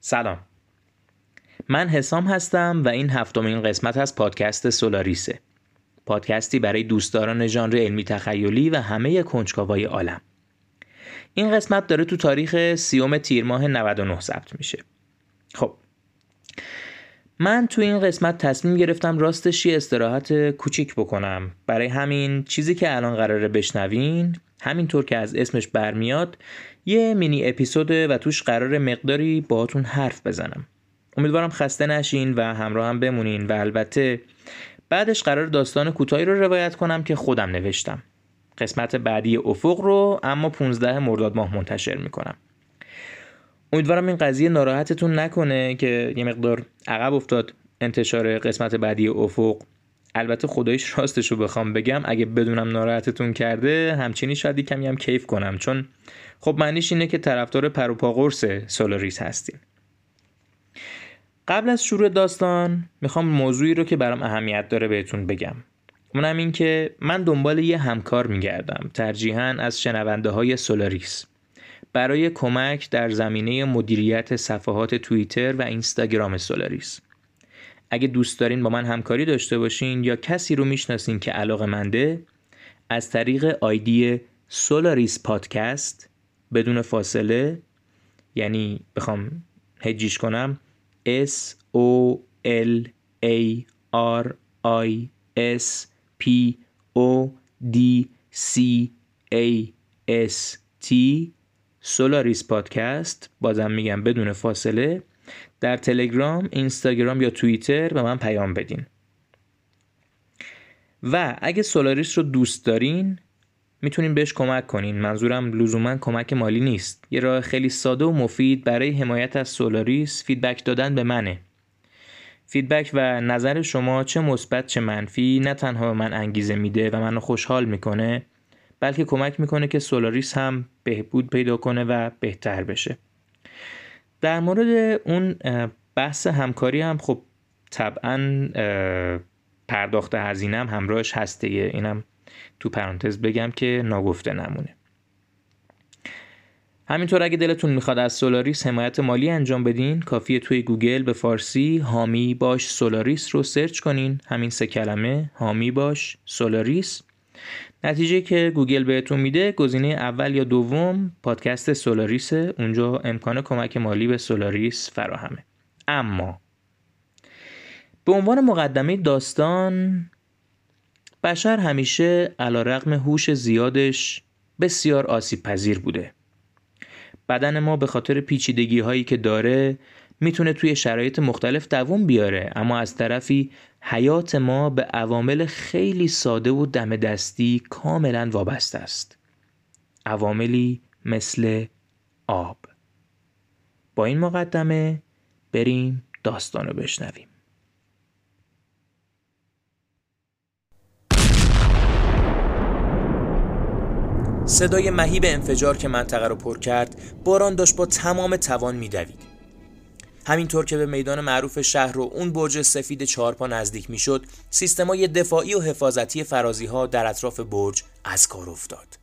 سلام. من حسام هستم و این هفتمین قسمت از پادکست سولاریسه. پادکستی برای دوستداران ژانر علمی تخیلی و همه کنجکاوای عالم. این قسمت داره تو تاریخ سیوم تیر ماه 99 ثبت میشه. خب من تو این قسمت تصمیم گرفتم راستش یه استراحت کوچیک بکنم. برای همین چیزی که الان قراره بشنوین همینطور که از اسمش برمیاد یه مینی اپیزوده و توش قرار مقداری باهاتون حرف بزنم. امیدوارم خسته نشین و همراه هم بمونین و البته بعدش قرار داستان کوتاهی رو روایت کنم که خودم نوشتم. قسمت بعدی افق رو اما 15 مرداد ماه منتشر می‌کنم. امیدوارم این قضیه ناراحتتون نکنه که یه مقدار عقب افتاد انتشار قسمت بعدی افق. البته خدایش راستش رو بخوام بگم اگه بدونم ناراحتتون کرده همچینی شاید کمی هم کیف کنم چون خب معنیش اینه که طرفدار پروپاقرص سولاریس هستین قبل از شروع داستان می‌خوام موضوعی رو که برام اهمیت داره بهتون بگم. اونم این که من دنبال یه همکار میگردم ترجیحاً از شنونده های سولاریس. برای کمک در زمینه مدیریت صفحات توییتر و اینستاگرام سولاریس. اگه دوست دارین با من همکاری داشته باشین یا کسی رو می‌شناسین که علاقه منده از طریق آیدی سولاریس پادکست بدون فاصله یعنی بخوام هجیش کنم S O L A R I S P O D C A S T سولاریس پادکست بازم میگم بدون فاصله در تلگرام، اینستاگرام یا توییتر به من پیام بدین. و اگه سولاریس رو دوست دارین می‌تونین بهش کمک کنین. منظورم لزوما کمک مالی نیست. یه راه خیلی ساده و مفید برای حمایت از سولاریس feedback دادن به منه. feedback و نظر شما چه مثبت چه منفی نه تنها به من انگیزه میده و منو خوشحال می‌کنه بلکه کمک می‌کنه که سولاریس هم بهبود پیدا کنه و بهتر بشه. در مورد اون بحث همکاری هم خب طبعا پرداخت هزینه هم همراهش هسته. اینم تو پرانتز بگم که ناگفته نمونه. همینطور اگه دلتون می‌خواد از سولاریس حمایت مالی انجام بدین کافیه توی گوگل به فارسی حامی باش سولاریس رو search کنین. همین سه کلمه حامی باش سولاریس. نتیجه که گوگل بهتون میده گزینه اول یا دوم پادکست سولاریس. اونجا امکان کمک مالی به سولاریس فراهمه. اما به عنوان مقدمه داستان بشر همیشه علا رقم هوش زیادش بسیار آسیب پذیر بوده. بدن ما به خاطر پیچیدگی هایی که داره می‌تونه توی شرایط مختلف دووم بیاره. اما از طرفی حیات ما به عوامل خیلی ساده و دم دستی کاملا وابسته است. عواملی مثل آب. با این مقدمه بریم داستان رو بشنویم. صدای مهیب انفجار که منطقه رو پر کرد باران داشت با تمام توان میدوید. همینطور که به میدان معروف شهر و اون برج سفید چهارپا نزدیک می‌شد سیستمای دفاعی و حفاظتی فرازی ها در اطراف برج از کار افتاد.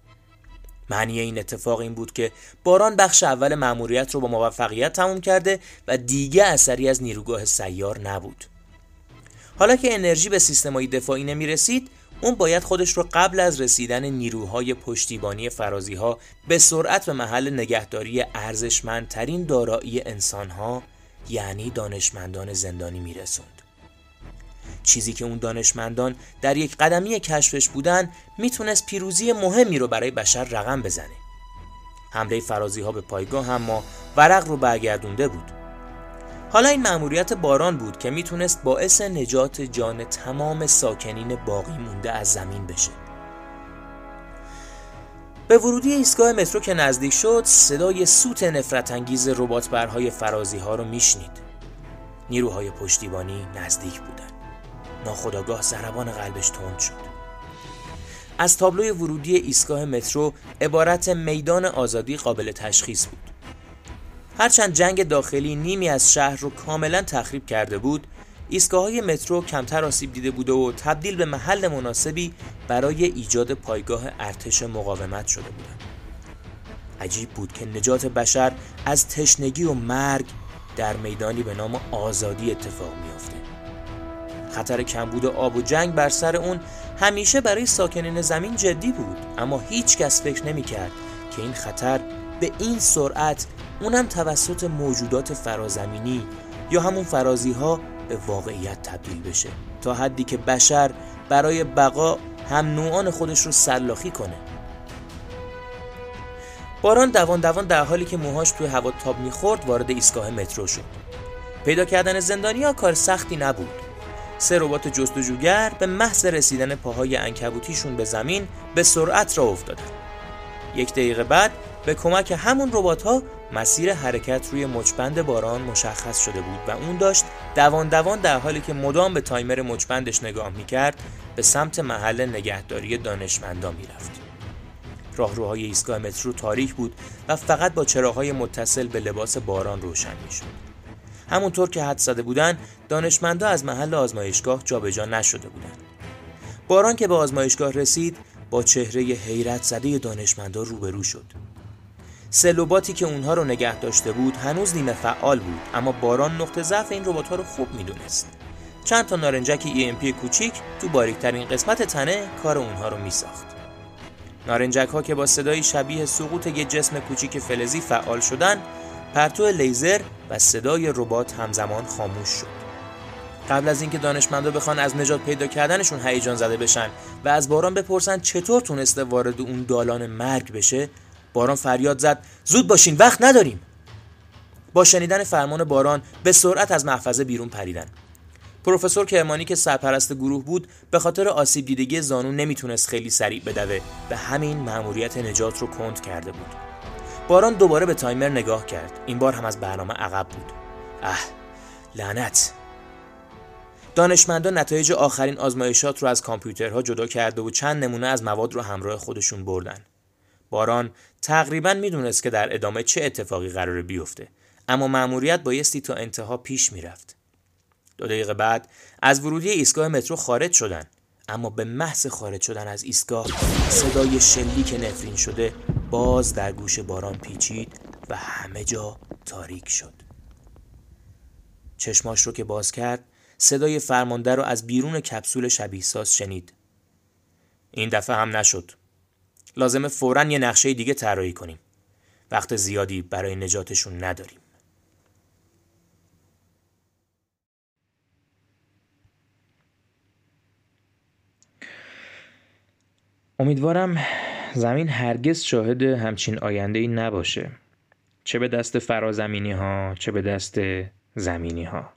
معنی این اتفاق این بود که باران بخش اول مأموریت رو با موفقیت تموم کرده و دیگه اثری از نیروگاه سیار نبود. حالا که انرژی به سیستمای دفاعی نمی رسید اون باید خودش رو قبل از رسیدن نیروهای پشتیبانی فرازی ها به سرعت به محل نگهداری ارزشمندترین دارایی انسانها یعنی دانشمندان زندانی میرسوند. چیزی که اون دانشمندان در یک قدمی کشفش بودن می‌تونست پیروزی مهمی رو برای بشر رقم بزنه. حمله فرازی ها به پایگاه هم ما ورق رو برگردونده بود. حالا این مأموریت باران بود که می‌تونست باعث نجات جان تمام ساکنین باقی مونده از زمین بشه. به ورودی ایستگاه مترو که نزدیک شد صدای سوت نفرت انگیز ربات برهای فرازی ها رو میشنید. نیروهای پشتیبانی نزدیک بودن ناخداگاه ضربان قلبش تند شد. از تابلوی ورودی ایستگاه مترو عبارت میدان آزادی قابل تشخیص بود. هرچند جنگ داخلی نیمی از شهر رو کاملا تخریب کرده بود ایستگاه مترو کمتر آسیب دیده بوده و تبدیل به محل مناسبی برای ایجاد پایگاه ارتش مقاومت شده بودند. عجیب بود که نجات بشر از تشنگی و مرگ در میدانی به نام آزادی اتفاق میافته. خطر کمبود آب و جنگ بر سر اون همیشه برای ساکنین زمین جدی بود اما هیچ کس فکر نمی کرد که این خطر به این سرعت اونم توسط موجودات فرازمینی یا همون فرازی ها به واقعیت تبدیل بشه. تا حدی که بشر برای بقا هم نوعان خودش رو سلاخی کنه. باران دوان دوان در حالی که موهاش توی هوا تاب می‌خورد وارد ایستگاه مترو شد. پیدا کردن زندانیا کار سختی نبود. سه ربات جستجوگر به محض رسیدن پاهای انکبوتیشون به زمین به سرعت را افتادن. یک دقیقه بعد به کمک همون ربات ها مسیر حرکت روی مچبند باران مشخص شده بود و اون داشت دوان دوان در حالی که مدام به تایمر مچبندش نگاه می‌کرد به سمت محل نگهداری دانشمندا می‌رفت. راهروهای ایستگاه مترو تاریک بود و فقط با چراغهای متصل به لباس باران روشن می‌شد. همونطور که حد زده بودن دانشمندا از محل آزمایشگاه جابجا نشده بودند. باران که به آزمایشگاه رسید با چهره حیرت زده دانشمندا روبرو شد. سلوباتی که اونها رو نگه داشته بود هنوز نیمه فعال بود اما باران نقطه ضعف این ربات ها رو خوب می‌دونست. چند تا نارنجک EMP کوچیک تو باریکترین قسمت تنه کار اونها رو میساخت. نارنجک ها که با صدایی شبیه سقوط یه جسم کوچیک فلزی فعال شدن پرتو لیزر و صدای ربات همزمان خاموش شد. قبل از اینکه دانشمندا بخوان از نجات پیدا کردنشون هیجان زده بشن و از باران بپرسن چطور تونسته وارد اون دالان مرگ بشه باران فریاد زد. زود باشین وقت نداریم. با شنیدن فرمان باران به سرعت از محفظه بیرون پریدن. پروفسور کرمانی که سرپرست گروه بود به خاطر آسیب دیدگی زانو نمی‌تونست خیلی سریع بدوه. به همین مأموریت نجات رو کند کرده بود. باران دوباره به تایمر نگاه کرد. این بار هم از برنامه عقب بود. اه لعنت. دانشمندان نتایج آخرین آزمایشات رو از کامپیوترها جدا کرده و چند نمونه از مواد رو همراه خودشون بردن. باران تقریبا می‌دونست که در ادامه چه اتفاقی قرار بیفته اما مأموریت بایستی تا انتها پیش می‌رفت. دو دقیقه بعد از ورودی ایستگاه مترو خارج شدن اما به محض خارج شدن از ایستگاه صدای شلیک نفرین شده باز در گوش باران پیچید و همه جا تاریک شد. چشماش رو که باز کرد صدای فرمانده رو از بیرون کپسول شبیه ساز شنید. این دفعه هم نشد. لازمه فورا یه نقشه دیگه طراحی کنیم. وقت زیادی برای نجاتشون نداریم. امیدوارم زمین هرگز شاهد همچین آینده ای نباشه. چه به دست فرازمینی ها چه به دست زمینی ها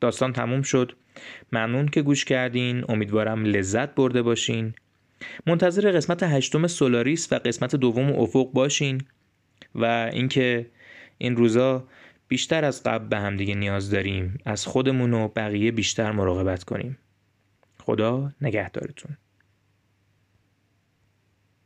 داستان تموم شد. ممنون که گوش کردین. امیدوارم لذت برده باشین. منتظر قسمت هشتم سولاریس و قسمت دوم افق باشین و اینکه این روزا بیشتر از قبل به همدیگه نیاز داریم. از خودمون و بقیه بیشتر مراقبت کنیم. خدا نگهدارتون.